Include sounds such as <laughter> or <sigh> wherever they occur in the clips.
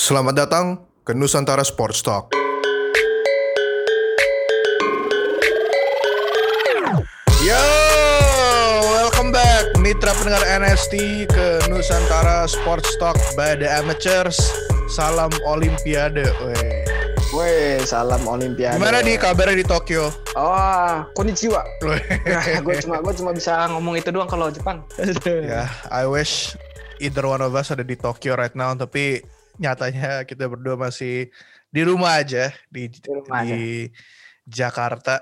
Selamat datang ke Nusantara Sports Talk. Yo, welcome back mitra pendengar NST ke Nusantara Sports Talk by the Amateurs. Salam Olimpiade. Weh. Weh, salam Olimpiade. Gimana nih kabarnya di Tokyo? Oh, konnichiwa. Weh. gue cuma gue cuma bisa ngomong itu doang kalau Jepang. ya, I wish either one of us ada di Tokyo right now, tapi nyatanya kita berdua masih di rumah aja di di, rumah aja. Jakarta.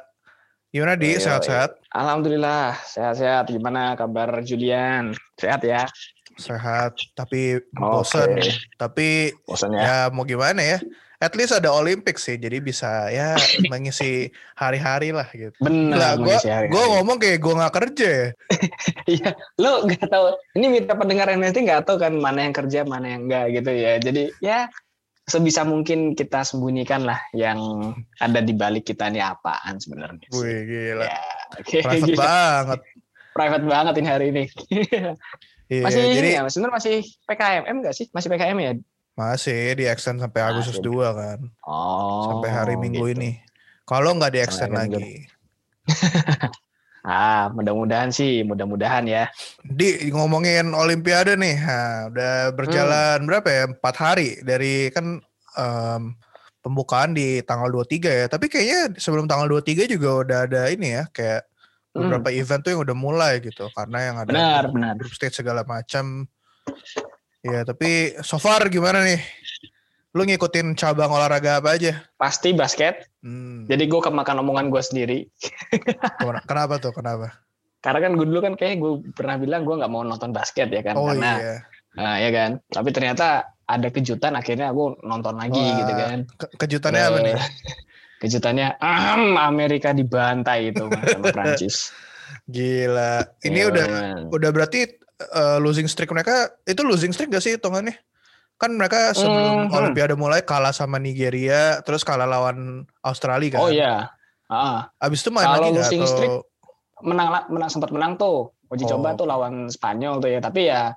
Gimana di sehat-sehat? Alhamdulillah, sehat-sehat. Gimana kabar Julian? Sehat ya? Sehat, tapi Oke. bosen. Tapi Bosannya. ya mau gimana ya? At least ada Olimpik sih, jadi bisa ya mengisi hari-hari lah gitu. Benar. Lah, gue gue ngomong kayak gue nggak kerja ya. <laughs> Iya, lo nggak tahu. Ini mitra pendengar NST nggak tahu kan mana yang kerja, mana yang enggak gitu ya. Jadi ya sebisa mungkin kita sembunyikan lah yang ada di balik kita ini apaan sebenarnya. Wih gila, Ya, oke. private Gila. <laughs> banget. Private banget ini hari ini. Iya, masih jadi ya, sebenarnya masih PKMM nggak sih? Masih PKM ya? Masih di extend sampai Agustus Masih. 2 kan. Oh. sampai hari Minggu gitu. ini. Kalau nggak di extend lagi. <laughs> Ah, mudah-mudahan sih, mudah-mudahan ya. Di ngomongin Olimpiade nih, ha, udah berjalan berapa ya? Empat hari dari kan em, pembukaan di tanggal 23 ya. Tapi kayaknya sebelum tanggal 23 juga udah ada ini ya, kayak Hmm. beberapa event tuh yang udah mulai gitu. Karena yang ada Benar, benar. group stage segala macam. Ya, tapi so far gimana nih? Lu ngikutin cabang olahraga apa aja? Pasti basket. Hmm, Jadi gue kemakan omongan gue sendiri. <laughs> kenapa tuh? Kenapa? Karena kan gue dulu kan kayak gue pernah bilang gue nggak mau nonton basket ya kan. Oh Karena, iya. nah, ya kan. Tapi ternyata ada kejutan akhirnya gue nonton lagi Wah, gitu kan. Ke- kejutannya apa Eh, nih? <laughs> Kejutannya, ah, Amerika dibantai itu sama <laughs> Prancis. Gila. Ini Ya, udah man. udah berarti uh, losing streak mereka itu losing streak gak sih hitungannya? Kan mereka sebelum Mhm. Olimpiade mulai kalah sama Nigeria, terus kalah lawan Australia kan. Oh iya. Ah, Abis itu main Kalau lagi losing atau streak, menang menang sempat menang tuh uji Oh. coba tuh lawan Spanyol tuh ya tapi ya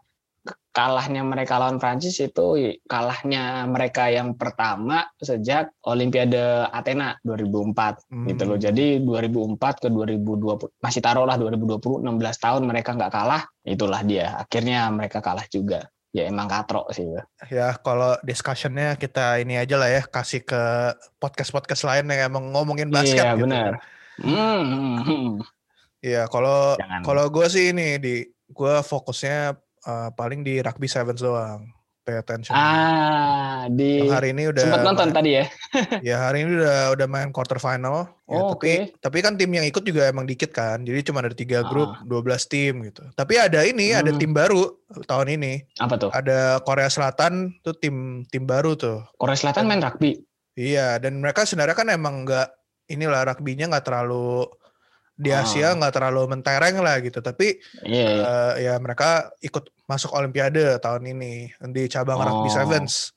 kalahnya mereka lawan Prancis itu kalahnya mereka yang pertama sejak Olimpiade Athena 2004 gitu loh Hmm. jadi 2004 ke 2020 masih taruh lah 2020 16 tahun mereka nggak kalah itulah dia akhirnya mereka kalah juga ya emang katrok sih ya. kalau discussionnya kita ini aja lah ya kasih ke podcast podcast lain yang emang ngomongin basket. iya gitu. benar Hmm, hmm, hmm. Iya kalau kalau gue sih ini di gue fokusnya uh, paling di rugby sevens doang. Pay attention. ah di Yang hari ini udah sempat nonton main- tadi ya <laughs> Ya hari ini udah udah main quarter final. Ya, Oh, tapi tapi kan tim yang ikut juga emang dikit kan. Jadi cuma ada tiga grup, Ah. 12 tim gitu. Tapi ada ini, ada Hmm. tim baru tahun ini. apa tuh Ada Korea Selatan tuh tim tim baru tuh. Korea Selatan main rugby Iya, dan mereka sebenarnya kan emang nggak inilah rugby-nya nggak terlalu di Ah. Asia nggak terlalu mentereng lah gitu. Tapi iya iya. eh, ya mereka ikut masuk Olimpiade tahun ini di cabang rugby Oh. sevens.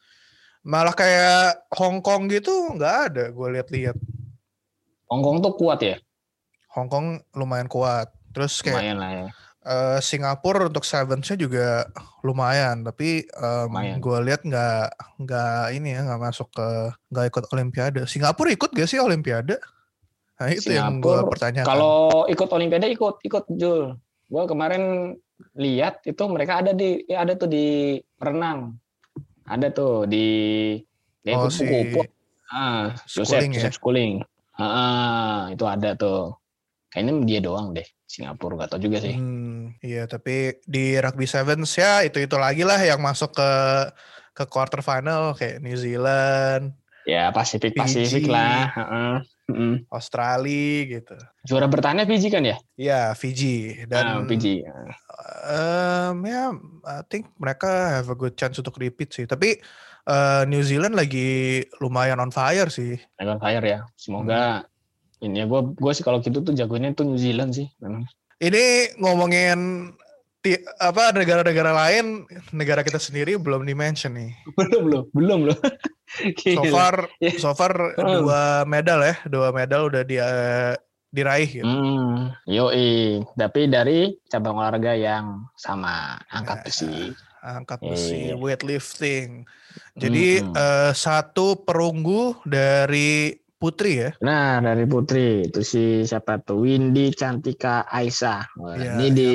Malah kayak Hong Kong gitu nggak ada. Gue lihat-lihat. Hongkong tuh kuat ya Hong Kong lumayan kuat. Terus kayak lumayan lah ya eh, Singapura untuk sevensnya juga lumayan. Tapi Lumayan. gue lihat nggak nggak ini ya nggak masuk ke nggak ikut Olimpiade. Singapura ikut gak sih Olimpiade? Nah itu yang gue Singapura, pertanyakan. kalau ikut Olimpiade ikut ikut Jul gua kemarin lihat itu mereka ada di ya ada tuh di renang ada tuh di ya oh si buku ah Joseph ya? Joseph Schooling ah itu ada tuh kayaknya dia doang deh Singapura gak tau juga sih Hmm, iya tapi di rugby sevens ya itu itu lagi lah yang masuk ke ke quarter final kayak New Zealand, ya Pasifik. Pasifik lah heeh. Mm-mm. Australia gitu. juara bertahannya Fiji kan ya Ya Fiji ah, dan Fiji em, ya I think mereka have a good chance untuk repeat sih. Tapi eh, New Zealand lagi lumayan on fire sih. Dragon Fire ya semoga ini ya gue gue sih kalau gitu tuh jagonya tuh New Zealand sih memang Ini ngomongin ti- apa negara-negara lain, negara kita sendiri belum di-mention nih. belum loh belum loh <laughs> So far, Ya. so far Hmm. dua medal ya, dua medal udah di, eh, diraih gitu. Hmm, yoi. Tapi dari cabang olahraga yang sama angkat besi. angkat besi Iya. weightlifting. Jadi Mm-mm. eh, satu perunggu dari putri ya. Nah, dari Putri itu si siapa tuh? Windy Cantika Aisyah. Wah, Ya, ini di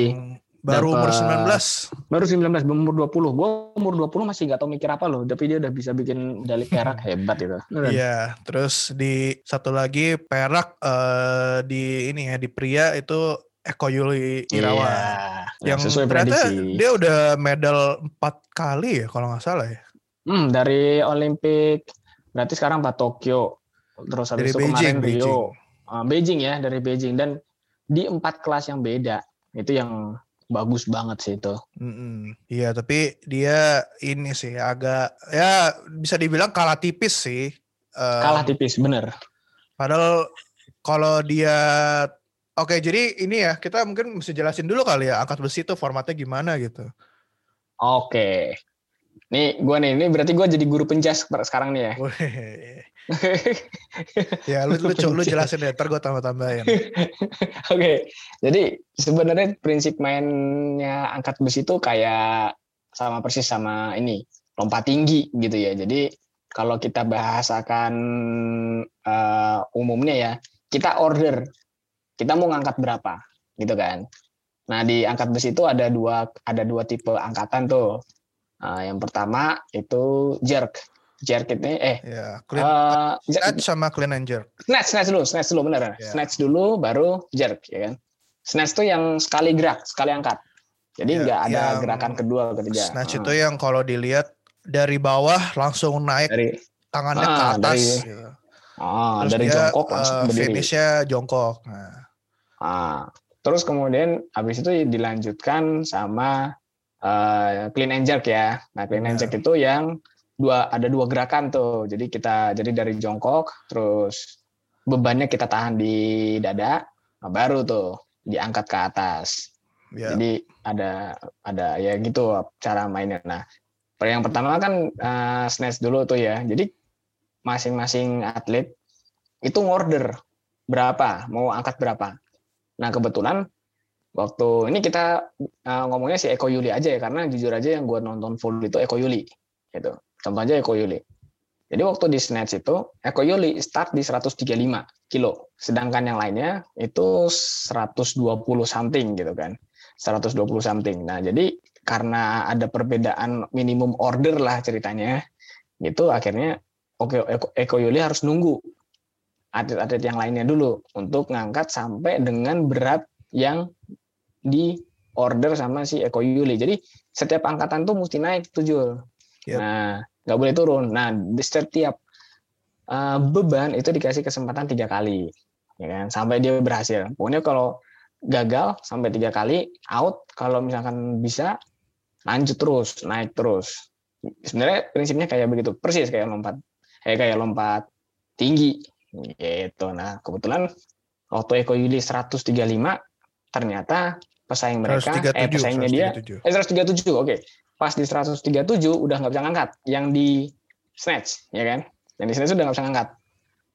baru umur dapat- 19. baru 19 belum umur 20. Gua umur 20 masih nggak tahu mikir apa loh, tapi dia udah bisa bikin medali perak <laughs> hebat itu. Beneran. Iya, terus di satu lagi perak eh, di ini ya di pria itu Eko Yuli Irawan. Iya, Yang sesuai ternyata prediksi. dia udah medal empat kali ya kalau nggak salah ya. Hmm, dari Olimpik berarti sekarang Pak Tokyo. Terus habis Dari itu Beijing, kemarin Beijing. Rio. Ah, Beijing ya, dari Beijing dan di empat kelas yang beda. Itu yang bagus banget sih itu. Iya, tapi dia ini sih agak ya bisa dibilang kalah tipis sih. Eh, Kalah tipis, bener. Padahal kalau dia Oke, jadi ini ya kita mungkin mesti jelasin dulu kali ya angkat besi itu formatnya gimana gitu. Oke. Nih, gua nih, ini berarti gua jadi guru penjas sekarang nih ya. Ya lu lu, lu jelasin deh, ntar gue tambah-tambahin. <laughs> Oke, jadi sebenarnya prinsip mainnya angkat besi itu kayak sama persis sama ini lompat tinggi gitu ya. Jadi kalau kita bahasakan eh, umumnya ya, kita order, kita mau ngangkat berapa, gitu kan. Nah di angkat besi itu ada dua ada dua tipe angkatan tuh. Nah, yang pertama itu jerk, jerk ini eh Ya, clean, snatch sama clean and jerk. snatch snatch dulu snatch dulu bener Ya. snatch dulu baru jerk ya kan snatch tuh yang sekali gerak sekali angkat jadi Ya, nggak ada yang gerakan kedua ketiga Snatch Ah, itu yang kalau dilihat dari bawah langsung naik dari tangannya ke Ah, atas. dari- gitu. ah, Terus dari dia jongkok langsung eh, berdiri finishnya jongkok. Nah, Ah, terus kemudian habis itu dilanjutkan sama eh, clean and jerk ya nah clean and Benar. jerk itu yang dua ada dua gerakan tuh jadi kita jadi dari jongkok terus bebannya kita tahan di dada nah, baru tuh diangkat ke atas ya. Jadi ada ada ya gitu cara mainnya. Nah, yang pertama kan eh, snatch dulu tuh ya. Jadi masing-masing atlet itu ngorder berapa, mau angkat berapa. Nah, kebetulan waktu ini kita eh, ngomongnya si Eko Yuli aja ya karena jujur aja yang gua nonton full itu Eko Yuli gitu. Contoh aja Eko Yuli. Jadi waktu di snatch itu Eko Yuli start di 135 kilo, sedangkan yang lainnya itu 120 something gitu kan. 120 something. Nah, jadi karena ada perbedaan minimum order lah ceritanya, gitu akhirnya Oke Eko, Yuli harus nunggu atlet-atlet yang lainnya dulu untuk ngangkat sampai dengan berat yang di order sama si Eko Yuli. Jadi setiap angkatan tuh mesti naik tuh Jul. Yap. Nah, nggak boleh turun. Nah, di setiap uh, beban itu dikasih kesempatan tiga kali, ya kan? Sampai dia berhasil. Pokoknya kalau gagal sampai tiga kali out kalau misalkan bisa lanjut terus naik terus sebenarnya prinsipnya kayak begitu persis kayak lompat kayak kayak lompat tinggi gitu nah kebetulan waktu Eko Yuli 135 ternyata pesaing mereka eh 137, pesaingnya dia 137. eh 137 oke pas di 137 udah nggak bisa ngangkat. Yang di snatch ya kan? Yang di snatch udah nggak bisa ngangkat.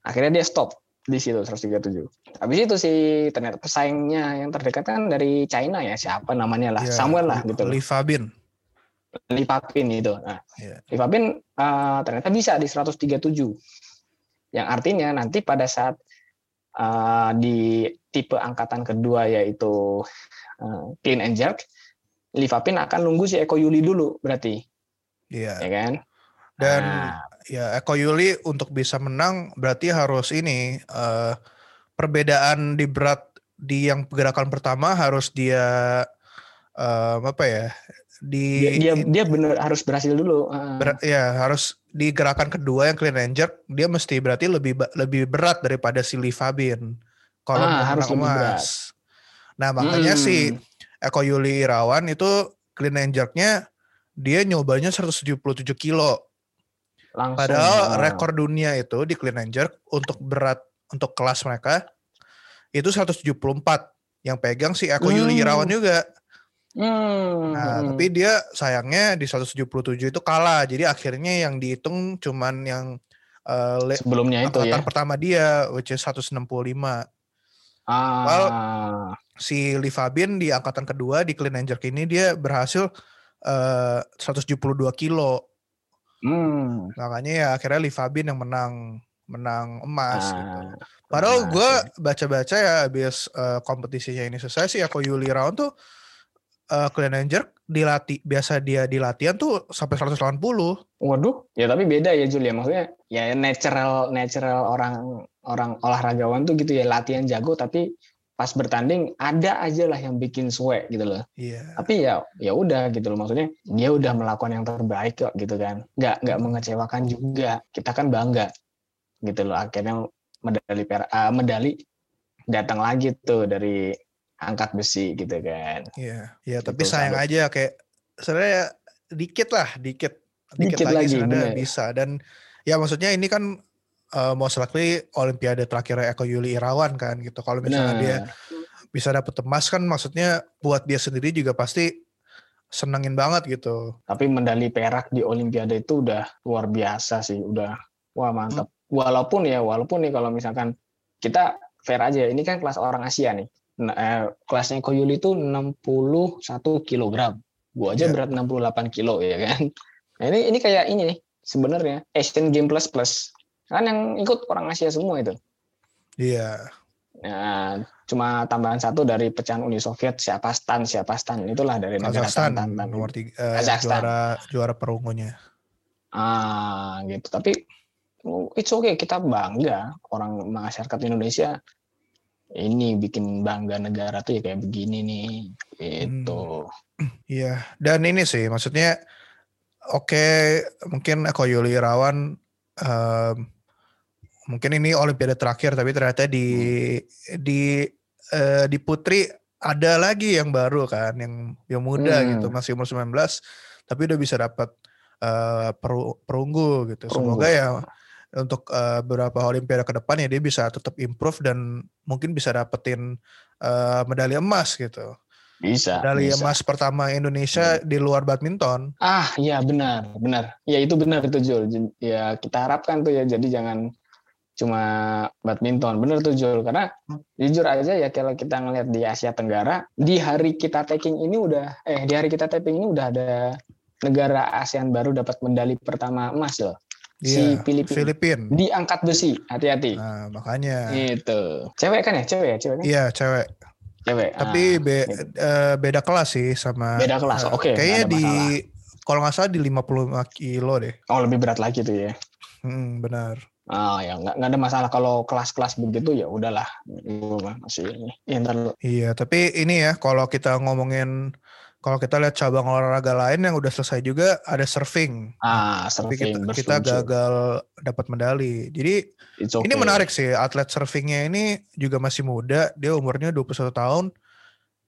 Akhirnya dia stop di situ 137 habis itu sih ternyata pesaingnya yang terdekat kan dari China ya siapa namanya lah? Ya, Samuel lah gitu Lee Fabin. Lee Papin itu. Nah Iya. Lee Papin eh, ternyata bisa di 137 yang artinya nanti pada saat eh, di tipe angkatan kedua yaitu eh, clean and jerk Lee Papin akan nunggu si Eko Yuli dulu berarti. Iya. ya kan? Dan Nah, ya Eko Yuli untuk bisa menang berarti harus ini eh, perbedaan di berat di yang gerakan pertama harus dia eh, apa ya di dia dia, dia bener harus berhasil dulu Eh, ber- ya harus di gerakan kedua yang clean and jerk dia mesti berarti lebih lebih berat daripada si Lee Fabin kalau Ah, harus lebih berat. Nah makanya hmm, si Eko Yuli Irawan itu clean and jerknya dia nyobanya 177 kilo. langsung Padahal eh, rekor dunia itu di clean and jerk untuk berat untuk kelas mereka itu 174 yang pegang si Eko Yuli Hmm. Irawan juga. hmm, Nah, hmm. tapi dia sayangnya di 177 itu kalah. Jadi akhirnya yang dihitung cuman yang le- sebelumnya itu ya pertama dia which is 165. Ah, Si Lee Fabin di angkatan kedua di clean and jerk ini dia berhasil eh 172 kilo. Hmm. Makanya ya akhirnya Lee Fabin yang menang menang emas gitu. Ah, Padahal emas, gue baca-baca ya habis eh, kompetisinya ini selesai sih aku Yuli Round tuh eh clean and jerk dilatih biasa dia di latihan tuh sampai 180. Waduh, ya tapi beda ya Jul ya maksudnya ya natural natural orang orang olahragawan tuh gitu ya latihan jago tapi pas bertanding ada aja lah yang bikin suwe gitu loh. Iya. Tapi ya ya udah gitu loh maksudnya dia udah melakukan yang terbaik kok gitu kan. Nggak nggak mengecewakan juga. Kita kan bangga gitu loh akhirnya medali perak ah, medali datang lagi tuh dari angkat besi gitu kan. Iya. Iya, Gitu, tapi sayang salut. aja kayak sebenarnya dikit lah, dikit. Dikit, Dikit lagi, lagi, sebenarnya bisa dan ya maksudnya ini kan eh, most likely olimpiade terakhir Eko Yuli Irawan kan gitu. Kalau misalnya dia Benar. bisa dapet emas kan maksudnya buat dia sendiri juga pasti senengin banget gitu. tapi medali perak di Olimpiade itu udah luar biasa sih, udah wah mantap. Walaupun ya, walaupun nih kalau misalkan kita fair aja, ini kan kelas orang Asia nih. Nah, eh, kelasnya Koyuli itu 61 kilogram. Gua aja Iya. berat 68 kilo ya kan. Nah, ini ini kayak ini nih sebenarnya Asian Game Plus Plus. Kan yang ikut orang Asia semua itu. Iya. Nah, cuma tambahan satu dari pecahan Uni Soviet siapa Stan siapa Stan itulah dari negara Kazakhstan Tantan. nomor tiga eh, Kazakhstan. juara juara perunggunya. Ah, gitu. Tapi it's okay, kita bangga orang masyarakat Indonesia ini bikin bangga negara tuh ya kayak begini nih. Gitu. Iya, dan ini sih maksudnya oke mungkin Eko Yuli Irawan em, mungkin ini olimpiade terakhir tapi ternyata di di eh, di putri ada lagi yang baru kan yang yang muda Hmm. gitu masih umur 19 tapi udah bisa dapat eh, peru- perunggu gitu. Perunggu. Semoga ya untuk eh, beberapa olimpiade ke depan ya dia bisa tetap improve dan mungkin bisa dapetin eh, medali emas gitu. Bisa. Medali bisa. emas pertama Indonesia di luar badminton. Ah, iya benar, benar. Ya itu benar itu Jul. Ya kita harapkan tuh ya jadi jangan cuma badminton. Benar tuh Jul karena jujur aja ya kalau kita ngelihat di Asia Tenggara di hari kita taking ini udah eh di hari kita taping ini udah ada negara ASEAN baru dapat medali pertama emas loh. Si Iya, Filipina. Filipin. Di angkat besi, hati-hati. Nah, makanya. Itu. Cewek kan ya? Cewek ya? Cewek kan? Iya, cewek. Cewek. Tapi Ah, be- gitu. eh, beda kelas sih sama Beda kelas, eh, oke, Kayaknya nggak ada di kalau nggak salah di 55 kilo deh. oh lebih berat lagi tuh ya. Hmm, benar. Ah ya nggak nggak ada masalah kalau kelas-kelas begitu ya udahlah. Masih ini. Ya. Iya, tapi ini ya kalau kita ngomongin kalau kita lihat cabang olahraga lain yang udah selesai juga ada surfing. Ah, Tapi surfing kita, kita bersetuju. gagal dapat medali. Jadi It's okay. ini menarik sih. Atlet surfingnya ini juga masih muda. Dia umurnya 21 tahun.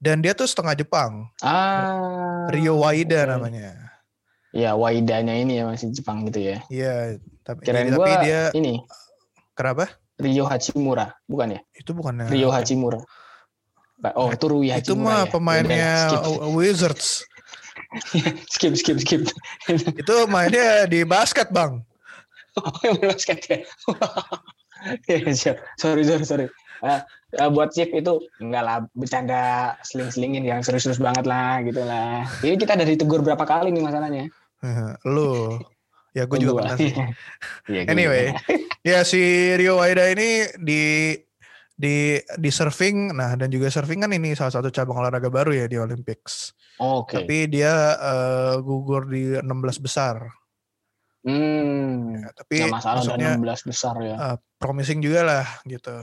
Dan dia tuh setengah Jepang. Ah. Rio Waida namanya. Ya Waidanya ini ya masih Jepang gitu ya. Iya, tapi, Kirain tapi gua dia ini kenapa? Rio Hachimura, bukan ya? Itu bukannya Rio Hachimura. Oh, itu Rui itu Hachimura. mah ya? pemainnya skip. Wizards. <laughs> skip skip skip. <laughs> itu mainnya di basket, Bang. Oh, yang basket <laughs> ya. Siap. sorry, sorry, sorry. Ah, ah, buat Chief itu enggak lah bercanda seling-selingin yang serius-serius banget lah gitu lah. Ini kita dari tegur berapa kali nih masalahnya? <laughs> Lu. Ya gue juga pernah sih. <laughs> Gue Anyway, <laughs> ya si Rio Waida ini di di di surfing, nah dan juga surfing kan ini salah satu cabang olahraga baru ya di Olympics. Oke. Tapi dia eh, gugur di 16 besar. Hmm. Ya, tapi Nggak masalah maksudnya udah 16 besar ya. eh, promising juga lah gitu.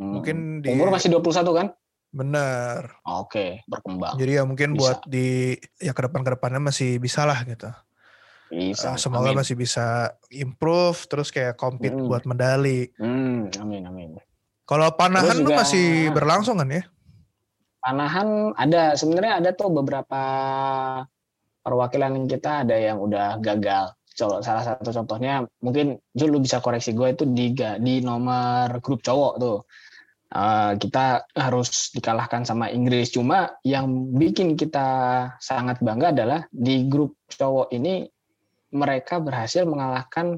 Hmm. Mungkin di Umur masih 21 kan? Bener. Oke, berkembang. Jadi ya mungkin Bisa. buat di ya ke depan ke depannya masih bisa lah gitu. Bisa. Eh, semoga amin. masih bisa improve terus kayak compete Mm. buat medali. Hmm, amin amin. Kalau panahan juga- masih berlangsung kan ya? Panahan ada sebenarnya ada tuh beberapa perwakilan kita ada yang udah gagal. Coba salah satu contohnya mungkin Jul lu bisa koreksi gue itu di ga- di nomor grup cowok tuh. Eh, kita harus dikalahkan sama Inggris. Cuma yang bikin kita sangat bangga adalah di grup cowok ini mereka berhasil mengalahkan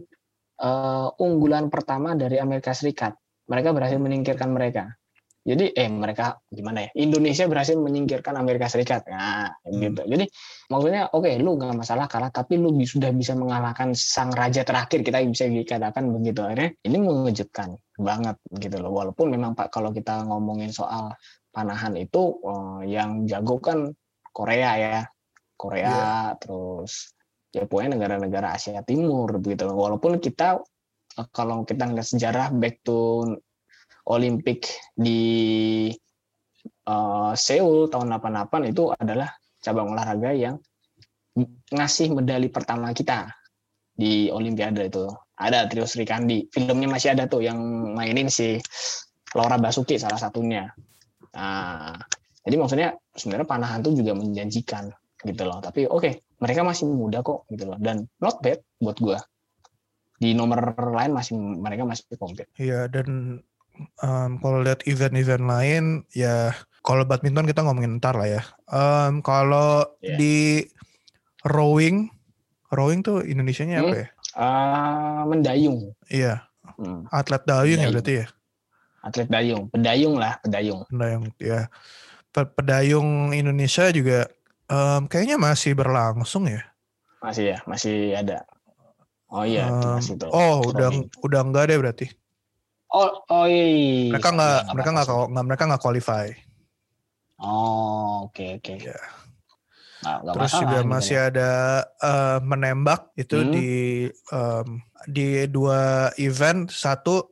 eh, unggulan pertama dari Amerika Serikat. Mereka berhasil menyingkirkan mereka. Jadi eh mereka gimana ya? Indonesia berhasil menyingkirkan Amerika Serikat. Nah, Hmm. gitu. Jadi maksudnya oke lu nggak masalah kalah tapi lu sudah bisa mengalahkan sang raja terakhir kita bisa dikatakan begitu akhirnya ini mengejutkan banget gitu loh walaupun memang pak kalau kita ngomongin soal panahan itu eh, yang jago kan Korea ya Korea terus ya pokoknya negara-negara Asia Timur begitu walaupun kita eh, kalau kita ngeliat sejarah back to Olimpik di eh, Seoul tahun 88 itu adalah cabang olahraga yang ngasih medali pertama kita di Olimpiade itu. Ada Trio Sri Kandi. Filmnya masih ada tuh yang mainin si Laura Basuki salah satunya. Nah, jadi maksudnya sebenarnya panahan tuh juga menjanjikan gitu loh. Tapi oke, mereka masih muda kok gitu loh. Dan not bad buat gua. Di nomor lain masih mereka masih kompet. Iya dan em, kalau lihat event-event lain ya kalau badminton kita ngomongin ntar lah ya. Em, kalau Iya. di rowing, rowing tuh Indonesianya apa Hmm. ya? Ah, mendayung. Iya, Hmm, atlet dayung ya berarti ya. atlet dayung, pedayung lah, pedayung. Pedayung ya. Pe- Pedayung Indonesia juga em, kayaknya masih berlangsung ya. Masih ya, masih ada. Oh iya, Em, masih tuh. oh udah Rowing. udah enggak deh berarti. Oh, oh iya. Mereka nggak Iya, mereka nggak sih. nggak mereka nggak qualify. Oh, oke oke. Iya. Nggak, nggak Terus masalah juga gitu masih ya. ada eh, menembak itu Hmm. di em, di dua event satu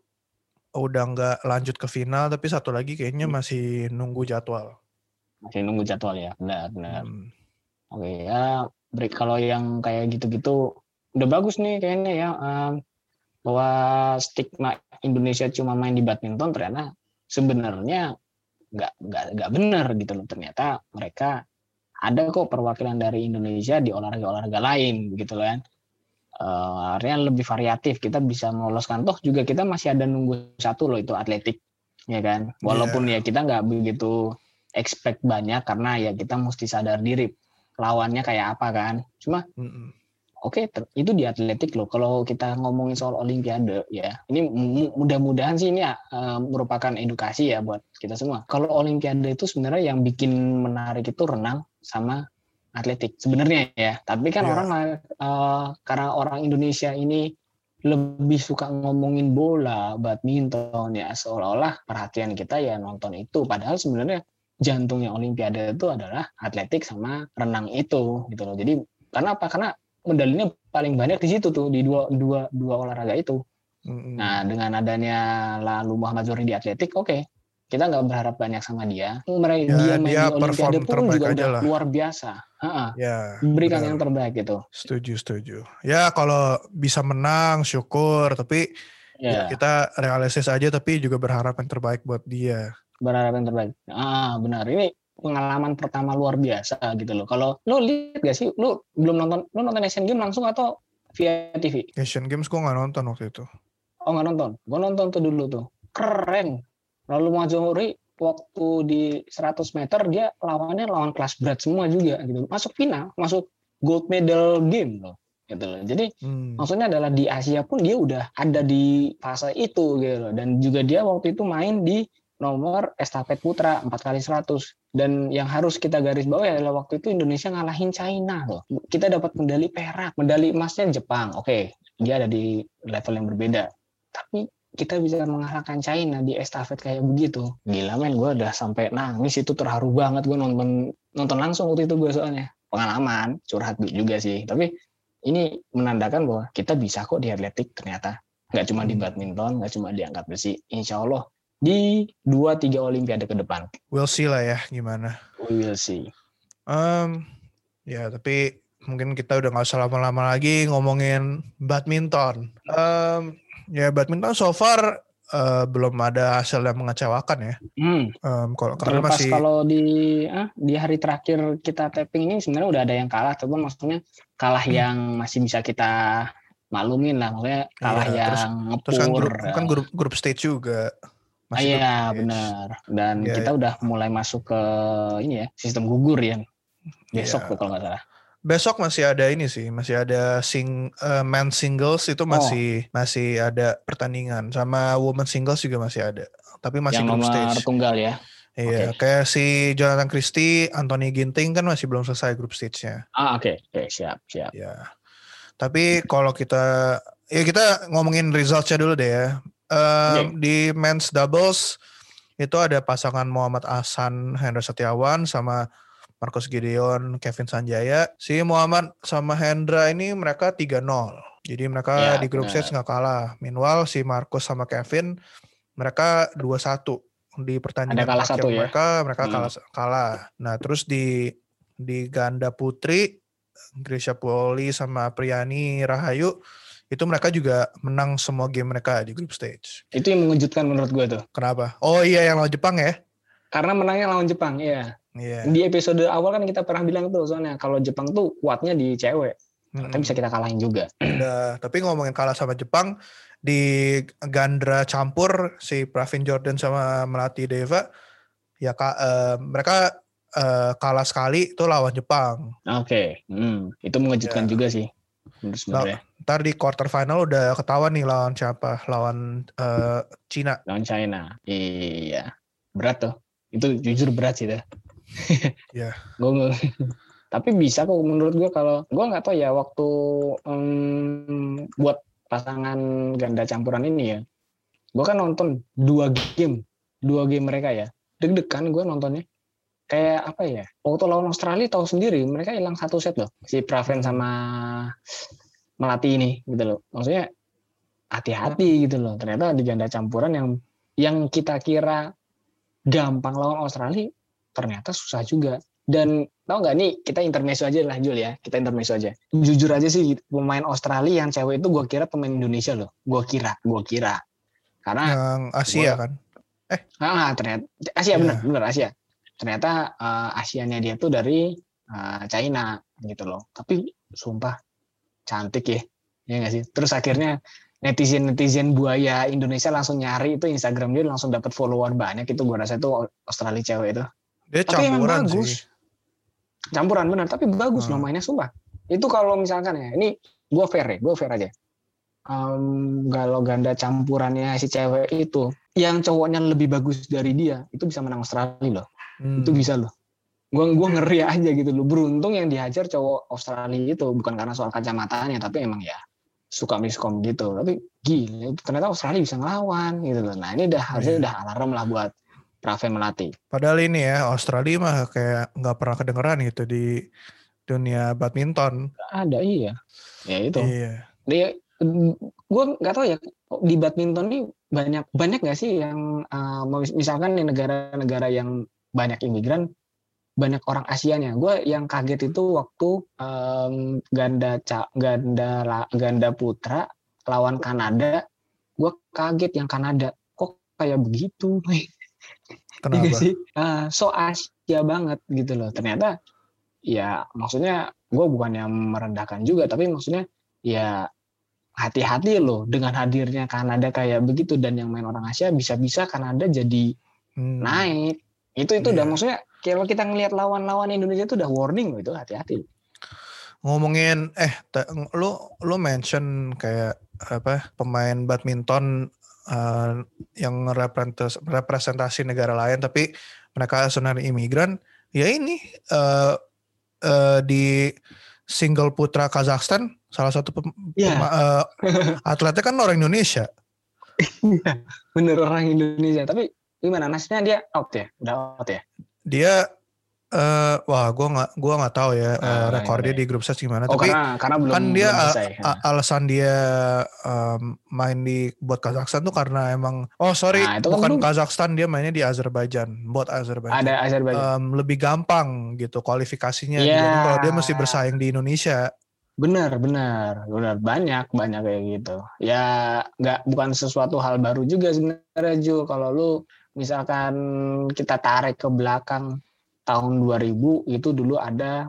udah nggak lanjut ke final tapi satu lagi kayaknya Hmm. masih nunggu jadwal. masih nunggu jadwal ya. Benar, benar. Hmm. Oke, ya break kalau yang kayak gitu-gitu udah bagus nih kayaknya ya em, bahwa stigma Indonesia cuma main di badminton ternyata sebenarnya nggak nggak nggak benar gitu loh. Ternyata mereka ada kok perwakilan dari Indonesia di olahraga-olahraga lain gitu loh kan. Akhirnya lebih variatif. Kita bisa meloloskan. Toh juga kita masih ada nunggu satu loh itu atletik ya kan. Walaupun ya kita nggak begitu expect banyak karena ya kita mesti sadar diri lawannya kayak apa kan. Cuma Mm-mm. Oke, ter- itu di atletik loh. Kalau kita ngomongin soal olimpiade ya, ini mu- mudah-mudahan sih ini ya, eh, merupakan edukasi ya buat kita semua. Kalau olimpiade itu sebenarnya yang bikin menarik itu renang sama atletik sebenarnya ya. Tapi kan Iya. orang eh, karena orang Indonesia ini lebih suka ngomongin bola, badminton ya seolah-olah perhatian kita ya nonton itu. Padahal sebenarnya jantungnya olimpiade itu adalah atletik sama renang itu gitu loh. Jadi karena apa? Karena medalinya paling banyak di situ tuh di dua dua dua olahraga itu. Mm-mm. Nah dengan adanya lalu Muhammad Zohri di atletik, oke kita nggak berharap banyak sama dia. Mereka Ya, dia main dia di perform Olimpiade pun juga aja udah lah. luar biasa. Ha-ha, ya. berikan benar. yang terbaik gitu. Setuju setuju. Ya kalau bisa menang syukur tapi ya, Ya, kita realistis aja tapi juga berharap yang terbaik buat dia. berharap yang terbaik. Ah benar ini pengalaman pertama luar biasa gitu loh. Kalau lo lihat gak sih, lo belum nonton, lo nonton Asian Games langsung atau via TV? Asian Games gue nggak nonton waktu itu. Oh nggak nonton? Gue nonton tuh dulu tuh. Keren. Lalu Zohri waktu di 100 meter dia lawannya lawan kelas berat semua juga gitu. Masuk final, masuk gold medal game loh. Gitu loh. Jadi Hmm. maksudnya adalah di Asia pun dia udah ada di fase itu gitu loh. Dan juga dia waktu itu main di nomor estafet putra 4 kali 100 dan yang harus kita garis bawahi adalah waktu itu Indonesia ngalahin China loh. Kita dapat medali perak, medali emasnya Jepang. Oke, dia ada di level yang berbeda. Tapi kita bisa mengalahkan China di estafet kayak begitu. Gila men, gue udah sampai nangis itu terharu banget gue nonton nonton langsung waktu itu gue soalnya. Pengalaman, curhat juga sih. Tapi ini menandakan bahwa kita bisa kok di atletik ternyata. Nggak cuma di Hmm. badminton, nggak cuma di angkat besi. Insya Allah di dua tiga olimpiade ke depan. We'll see lah ya gimana. We will see. Em, ya tapi mungkin kita udah nggak usah lama-lama lagi ngomongin badminton. Em, ya badminton so far eh, belum ada hasil yang mengecewakan ya. Hmm. Em, kalau karena Terlepas masih kalau di ah, di hari terakhir kita tapping ini sebenarnya udah ada yang kalah, tapi maksudnya kalah Hmm. yang masih bisa kita maklumin lah, maksudnya kalah Iya, terus- yang ngepur. terus kan grup ya. kan grup grup stage juga. Ah, Masih iya grup stage. benar. Dan Iya, kita udah mulai masuk ke ini ya sistem gugur ya. Iya. Besok tuh kalau nggak salah. Besok masih ada ini sih, masih ada sing eh, men singles itu Oh. masih masih ada pertandingan sama women singles juga masih ada. tapi masih yang group nomor stage. tunggal ya. Iya, kayak si Jonathan Christie, Anthony Ginting kan masih belum selesai grup stage-nya. Ah oke, oke siap siap. Ya. Tapi kalau kita ya kita ngomongin results-nya dulu deh ya. Um, Di men's doubles itu ada pasangan Muhammad Ahsan, Hendra Setiawan sama Marcus Gideon, Kevin Sanjaya. Si Muhammad sama Hendra ini mereka 3-0. Jadi mereka Ya, di grup stage nggak kalah. Meanwhile si Marcus sama Kevin mereka 2-1 di pertandingan Ada kalah satu ya? mereka mereka Hmm. kalah kalah. Nah, terus di di ganda putri Grisha Poli sama Priyani Rahayu itu mereka juga menang semua game mereka di group stage. Itu yang mengejutkan menurut gue tuh. Kenapa? Oh iya yang lawan Jepang ya? Karena menangnya lawan Jepang, iya. Iya. Di episode awal kan kita pernah bilang tuh soalnya kalau Jepang tuh kuatnya di cewek, Mm-mm. tapi bisa kita kalahin juga. Udah, tapi ngomongin kalah sama Jepang di gandra campur si Pravin Jordan sama Melati Deva ya Kak, eh, mereka eh, kalah sekali itu lawan Jepang. Oke, hmm, itu mengejutkan Ya. juga sih. Menurut sebenarnya Ntar di quarter final udah ketahuan nih lawan siapa? Lawan eh, Cina. lawan China. Iya, berat tuh. Itu jujur berat sih dah. Iya. <laughs> Gue tapi bisa kok menurut gue kalau gue nggak tahu ya waktu em, buat pasangan ganda campuran ini ya. Gue kan nonton dua game, dua game mereka ya. Deg-degan gue nontonnya. Kayak apa ya? Waktu lawan Australia tahu sendiri mereka hilang satu set loh. Si Praven sama Melati ini gitu loh. Maksudnya hati-hati gitu loh. Ternyata di ganda campuran yang yang kita kira gampang lawan Australia ternyata susah juga. Dan tau nggak nih kita intermezzo aja lah Jul ya, kita intermezzo aja. Jujur aja sih pemain Australia yang cewek itu gue kira pemain Indonesia loh, gue kira, gue kira. Karena Yang Asia Gua- kan. ah ternyata Asia Iya. bener bener Asia. Ternyata eh, Asianya dia tuh dari eh, China gitu loh. Tapi sumpah cantik ya, ya nggak sih. Terus akhirnya netizen netizen buaya Indonesia langsung nyari itu Instagram dia langsung dapat follower banyak itu gue rasa itu Australia cewek itu. Dia Tapi campuran bagus. sih. Campuran benar, tapi bagus loh Hmm. mainnya sumpah. Itu kalau misalkan ya, ini gue fair ya, gue fair aja. Em, kalau ganda campurannya si cewek itu, yang cowoknya lebih bagus dari dia, itu bisa menang Australia loh. Hmm. Itu bisa loh. Gue gua ngeri aja gitu loh. Beruntung yang dihajar cowok Australia itu bukan karena soal kacamatanya, tapi emang ya suka miskom gitu. Tapi gila, ternyata Australia bisa ngelawan gitu loh. Nah ini udah harusnya Iya. udah alarm lah buat Praven Melati. Padahal ini ya Australia mah kayak nggak pernah kedengeran gitu di dunia badminton. Ada iya. Ya itu. Iya. dia gue nggak tahu ya di badminton ini banyak banyak nggak sih yang uh, misalkan di negara-negara yang banyak imigran banyak orang Asianya gue yang kaget itu waktu em, ganda ca, ganda la- ganda putra lawan Kanada gue kaget yang Kanada. Kok kayak begitu? <laughs> Iya Kenapa? sih? Ah, so Asia banget gitu loh. Ternyata ya maksudnya gue bukan yang merendahkan juga tapi maksudnya ya hati-hati loh dengan hadirnya Kanada kayak begitu. Dan yang main orang Asia bisa-bisa Kanada jadi Hmm. naik itu itu udah Iya. maksudnya kalau kita ngelihat lawan-lawan Indonesia itu udah warning loh itu hati-hati Ngomongin eh lu lu mention kayak apa pemain badminton eh, yang representasi, negara lain tapi mereka sebenarnya imigran ya ini eh, eh, di single putra Kazakhstan salah satu pem- Iya. pema- eh, <laughs> atletnya kan orang Indonesia bener orang Indonesia tapi gimana? Nasibnya dia out ya? Udah out ya? Dia eh wah gua nggak gua nggak tahu ya eh, Ah, rekornya iya. di grup stage gimana. Oh tapi karena karena belum kan dia belum a- selesai a- alasan dia em, main di buat Kazakhstan tuh karena emang oh sorry Nah, itu kan bukan belum- Kazakhstan dia mainnya di Azerbaijan buat Azerbaijan. Ada Azerbaijan. Em, lebih gampang gitu kualifikasinya. Dibanding kalau dia mesti bersaing di Indonesia. Benar, benar, benar. Banyak banyak kayak gitu. Ya nggak bukan sesuatu hal baru juga sebenarnya Ju. Kalau lu misalkan kita tarik ke belakang tahun 2000 itu dulu ada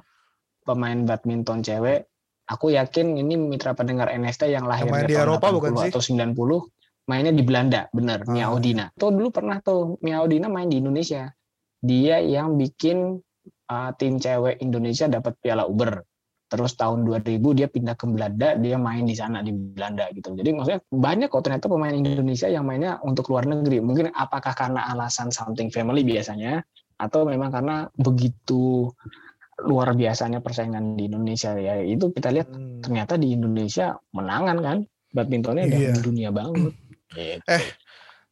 pemain badminton cewek. Aku yakin ini mitra pendengar NST yang lahir di tahun Eropa bukan 80 sih? atau 90 mainnya di Belanda, benar. Mia Ah. Odina. Tuh dulu pernah tuh Mia Odina main di Indonesia. Dia yang bikin uh, tim cewek Indonesia dapat Piala Uber terus tahun 2000 dia pindah ke Belanda dia main di sana di Belanda gitu. Jadi maksudnya banyak kok ternyata pemain Indonesia yang mainnya untuk luar negeri. Mungkin apakah karena alasan something family biasanya atau memang karena begitu luar biasanya persaingan di Indonesia ya. Itu kita lihat hmm. ternyata di Indonesia menangan kan? Badmintonnya iya. di dunia banget. Gitu. eh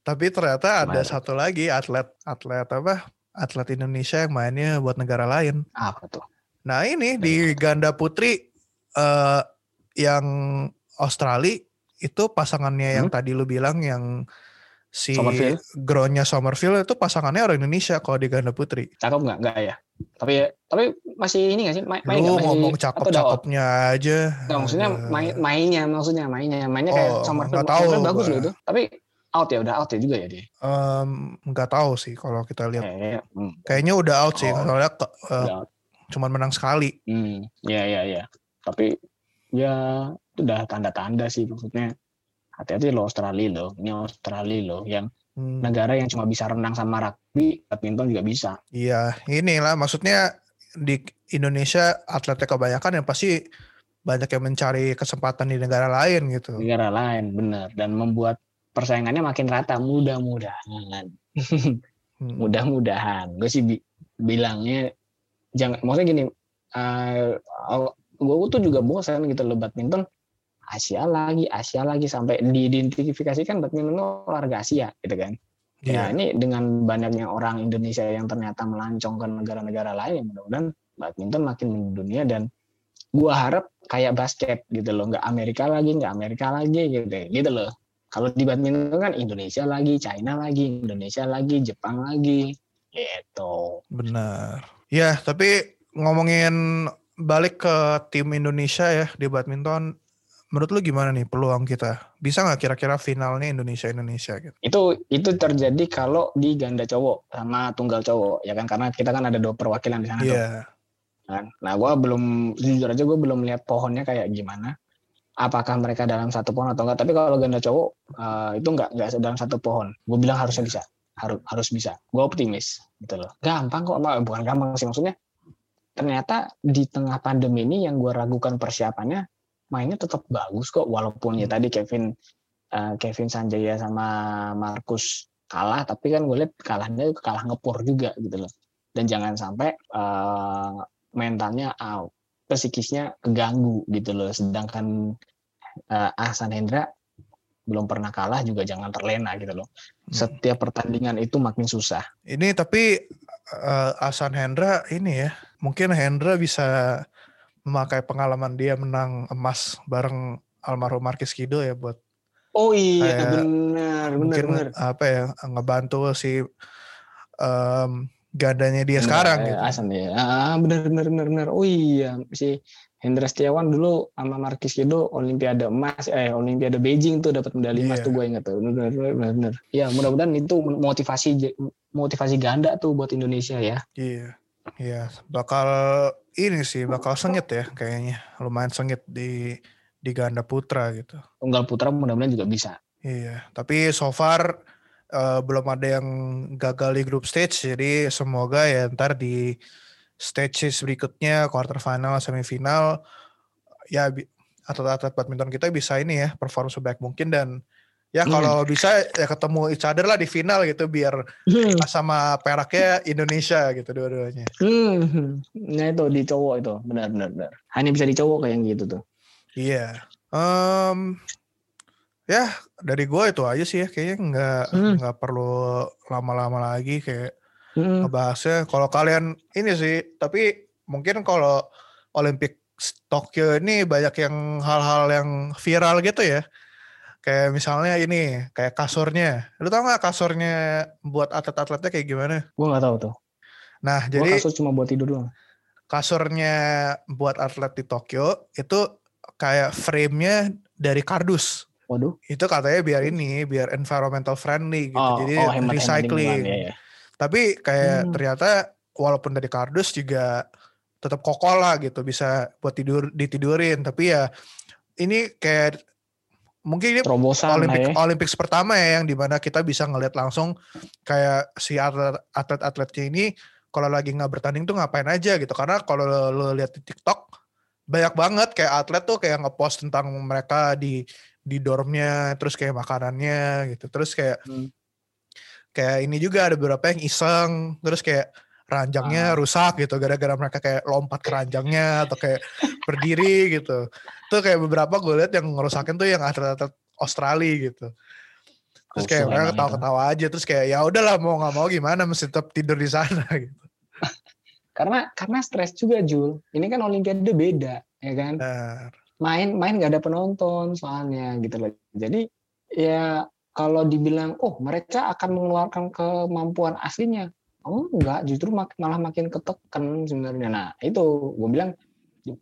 tapi ternyata ada satu lagi atlet atlet apa? Atlet Indonesia yang mainnya buat negara lain. Apa tuh Nah ini di ganda putri uh, yang Australia itu pasangannya hmm? yang tadi lu bilang yang si Somerville. Gronya Somerville itu pasangannya orang Indonesia kalau di ganda putri. Cakep nggak? Nggak ya. Tapi tapi masih ini nggak sih? Main, main lu ngomong cakep-cakepnya aja. Nggak, maksudnya main, mainnya maksudnya mainnya mainnya kayak oh, Somerville. Tahu, bagus loh itu. Tapi out ya udah out ya juga ya dia. Um, nggak tahu sih kalau kita lihat. Eh, hmm. Kayaknya udah out sih. Oh, soalnya uh, cuman menang sekali. Hmm, ya ya ya. Tapi ya itu udah tanda-tanda sih maksudnya. Hati-hati lo Australia lo, ini Australia lo yang hmm. negara yang cuma bisa renang sama rugby, badminton juga bisa. Iya, inilah maksudnya di Indonesia atletnya kebanyakan yang pasti banyak yang mencari kesempatan di negara lain gitu. Negara lain, bener. Dan membuat persaingannya makin rata, mudah-mudahan. hmm. <laughs> Mudah-mudahan. Gue sih bi bilangnya jangan maksudnya gini uh, gue tuh juga bosan gitu loh badminton. Asia lagi Asia lagi sampai diidentifikasikan badminton olahraga Asia gitu kan. Yeah. ya ini dengan banyaknya orang Indonesia yang ternyata melancong ke negara-negara lain mudah-mudahan badminton makin mendunia dan gue harap kayak basket gitu loh nggak Amerika lagi nggak Amerika lagi gitu gitu loh. Kalau di badminton kan Indonesia lagi China lagi Indonesia lagi Jepang lagi gitu. Benar Ya, tapi ngomongin balik ke tim Indonesia ya di badminton, menurut lu gimana nih peluang kita? Bisa nggak kira-kira finalnya Indonesia Indonesia gitu? Itu itu terjadi kalau di ganda cowok sama tunggal cowok ya kan karena kita kan ada dua perwakilan di sana yeah. tuh. Kan? Nah, gue belum jujur aja gue belum lihat pohonnya kayak gimana. Apakah mereka dalam satu pohon atau enggak? Tapi kalau ganda cowok uh, itu enggak enggak dalam satu pohon. Gue bilang harusnya bisa harus harus bisa. Gue optimis gitu loh. Gampang kok bukan gampang sih maksudnya ternyata di tengah pandemi ini yang gue ragukan persiapannya mainnya tetap bagus kok. Walaupun ya tadi Kevin uh, Kevin Sanjaya sama Markus kalah tapi kan gue lihat kalahnya kalah ngepur juga gitu loh. Dan jangan sampai uh, mentalnya out psikisnya keganggu gitu loh. Sedangkan uh, Ahsan Hendra belum pernah kalah juga jangan terlena gitu loh. Hmm. Setiap pertandingan itu makin susah. Ini tapi uh, Asan Hendra ini ya, mungkin Hendra bisa memakai pengalaman dia menang emas bareng almarhum Markis Kido ya buat Oh iya benar benar benar. apa ya ngebantu si um, gandanya dia benar, sekarang ya, gitu. Asan ya. Ah benar benar benar benar. Oh iya si Hendra Setiawan dulu sama Markis Kido Olimpiade emas eh Olimpiade Beijing tuh dapat medali emas yeah. tuh gue inget tuh benar benar ya mudah-mudahan itu motivasi motivasi ganda tuh buat Indonesia ya iya yeah. iya yeah. bakal ini sih bakal sengit ya kayaknya lumayan sengit di di ganda putra gitu tunggal putra mudah-mudahan juga bisa iya tapi so far uh, belum ada yang gagal di group stage jadi semoga ya ntar di stages berikutnya quarter final semifinal ya atlet-atlet badminton kita bisa ini ya perform sebaik mungkin dan ya hmm. kalau hmm. bisa ya ketemu each other lah di final gitu biar hmm. sama peraknya Indonesia gitu dua-duanya. Hmm. Nah itu di cowok itu benar benar benar. Hanya bisa di cowok kayak gitu tuh. Iya. Um, ya dari gue itu aja sih ya kayaknya nggak hmm. nggak perlu lama-lama lagi kayak hmm. ngebahasnya. Kalau kalian ini sih, tapi mungkin kalau Olimpik Tokyo ini banyak yang hal-hal yang viral gitu ya. Kayak misalnya ini, kayak kasurnya. Lu tau gak kasurnya buat atlet-atletnya kayak gimana? Gue gak tahu tuh. Nah, gua jadi kasur cuma buat tidur doang. Kasurnya buat atlet di Tokyo itu kayak frame-nya dari kardus. Waduh. Itu katanya biar ini, biar environmental friendly gitu. Oh, Jadi oh, recycling. ya, ya. Tapi kayak hmm. ternyata walaupun dari kardus juga tetap kokoh lah gitu bisa buat tidur ditidurin. Tapi ya ini kayak mungkin ini Terobosan Olimpik ya. Olympics pertama ya yang di mana kita bisa ngeliat langsung kayak si atlet-atletnya ini kalau lagi nggak bertanding tuh ngapain aja gitu karena kalau lo, lo lihat di TikTok banyak banget kayak atlet tuh kayak ngepost tentang mereka di di dormnya terus kayak makanannya gitu terus kayak Hmm. Kayak ini juga ada beberapa yang iseng terus kayak ranjangnya Ah. rusak gitu gara-gara mereka kayak lompat ke ranjangnya atau kayak berdiri gitu tuh kayak beberapa gue liat yang ngerusakin tuh yang atlet-atlet Australia gitu terus kayak mereka ketawa-ketawa aja terus kayak ya udahlah mau nggak mau gimana mesti tetap tidur di sana <laughs> gitu Karena karena stres juga Jul. Ini kan Olimpiade beda, ya kan? Benar. Main main nggak ada penonton soalnya gitu loh. Jadi ya kalau dibilang oh mereka akan mengeluarkan kemampuan aslinya, oh enggak, justru mak- malah makin ketekan sebenarnya. Nah itu gue bilang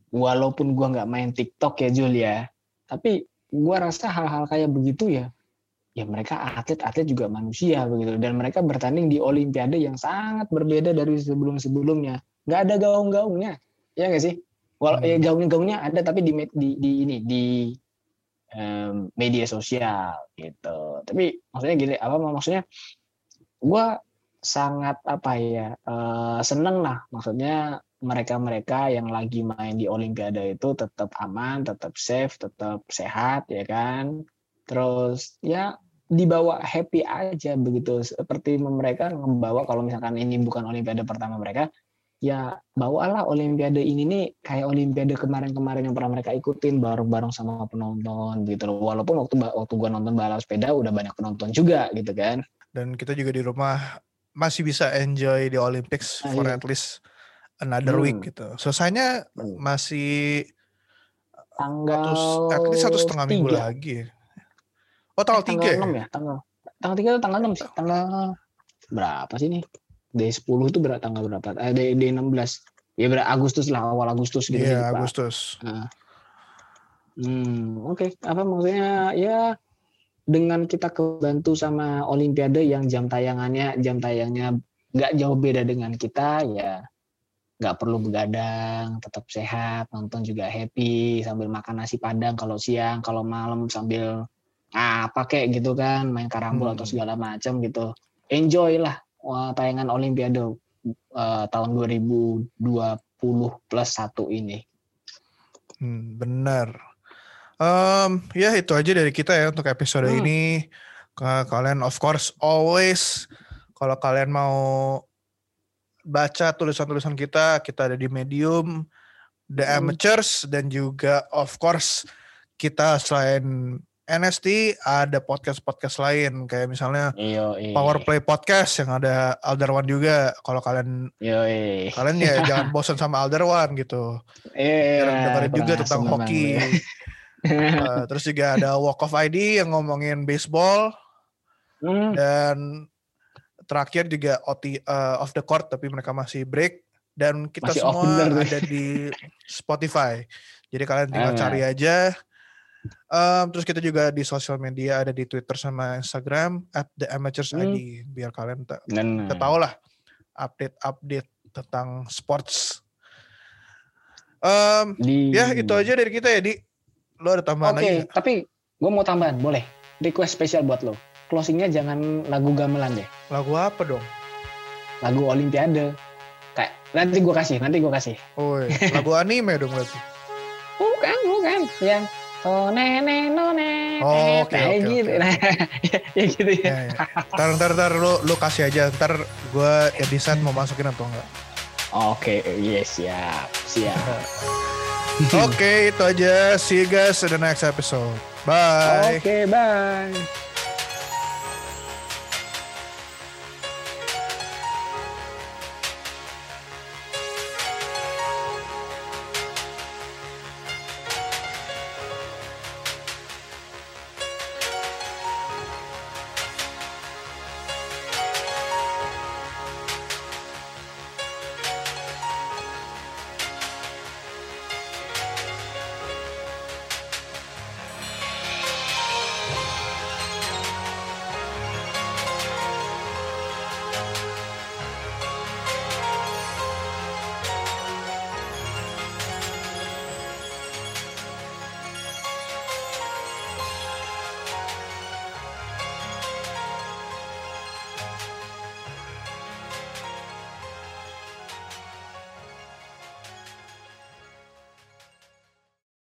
walaupun gua nggak main TikTok ya Jul ya, tapi gua rasa hal-hal kayak begitu ya ya mereka atlet-atlet juga manusia begitu dan mereka bertanding di olimpiade yang sangat berbeda dari sebelum-sebelumnya nggak ada gaung-gaungnya ya nggak sih Walau Hmm. ya gaung-gaungnya ada tapi di di, di ini di em, media sosial gitu. Tapi maksudnya gini apa maksudnya? Gua sangat apa ya eh, seneng lah. Maksudnya mereka-mereka yang lagi main di Olimpiade itu tetap aman, tetap safe, tetap sehat ya kan. Terus ya dibawa happy aja begitu. Seperti mereka membawa kalau misalkan ini bukan Olimpiade pertama mereka ya bawalah Olimpiade ini nih kayak Olimpiade kemarin-kemarin yang pernah mereka ikutin bareng-bareng sama penonton gitu loh. Walaupun waktu waktu gua nonton balap sepeda udah banyak penonton juga gitu kan. dan kita juga di rumah masih bisa enjoy di Olympics Ah, for iya. at least another Hmm. week gitu. Selesainya Hmm. masih Tanggal satu, at least satu setengah minggu tiga. lagi. ya. Oh tanggal Eh, tiga ya? 6 ya? Tanggal tanggal 3 atau tanggal 6 sih? Tanggal berapa sih nih? D10 itu berapa tanggal berapa? Eh, D, D16. Ya berapa Agustus lah, awal Agustus gitu Iya Pak. Agustus. Nah. Hmm, oke. Apa maksudnya ya dengan kita kebantu sama Olimpiade yang jam tayangannya jam tayangnya nggak jauh beda dengan kita ya nggak perlu begadang tetap sehat nonton juga happy sambil makan nasi padang kalau siang kalau malam sambil apa kayak gitu kan main karambol Hmm. atau segala macam gitu enjoy lah tayangan Olimpiade eh, tahun 2020 plus satu ini Hmm, bener. Em, ya itu aja dari kita ya untuk episode Hmm. ini. Ka- Kalian of course always kalau kalian mau baca tulisan-tulisan kita, kita ada di Medium, The Hmm. Amateurs dan juga of course kita selain NST ada podcast-podcast lain kayak misalnya Power Play Podcast yang ada Alderwan juga. Kalau kalian Yo, kalian ya <laughs> jangan bosan sama Alderwan gitu. Iya, dengerin juga tentang hoki. Uh, <laughs> terus juga ada Walk of ID yang ngomongin baseball Hmm, dan terakhir juga OT uh, off the court tapi mereka masih break dan kita Masih semua ada di Spotify. Jadi kalian tinggal Ah. cari aja. Um, terus kita juga di sosial media ada di Twitter sama Instagram at the amateurs Hmm. ID biar kalian ta- bener. kita tahu lah update-update tentang sports. Um, Di... ya itu aja dari kita ya di. Lo ada tambahan Oke, lagi nggak? tapi gue mau tambahan, boleh? Request spesial buat lo. Closingnya jangan lagu gamelan deh, Lagu apa dong? lagu Olimpiade. Kayak nanti gue kasih, nanti gue kasih. Oh, lagu <laughs> anime dong berarti. Bukan, bukan. Yang oh nene none. Oh, oke, kayak oke, gitu. oke. Nah, <laughs> ya gitu ya. Ya, ya. Ntar, ntar, ntar lu, lu kasih aja. Ntar gue ya desain mau masukin atau enggak. Oke, yes, siap, siap. <laughs> Oke, itu aja. See you guys in the next episode. Bye. Oke, bye.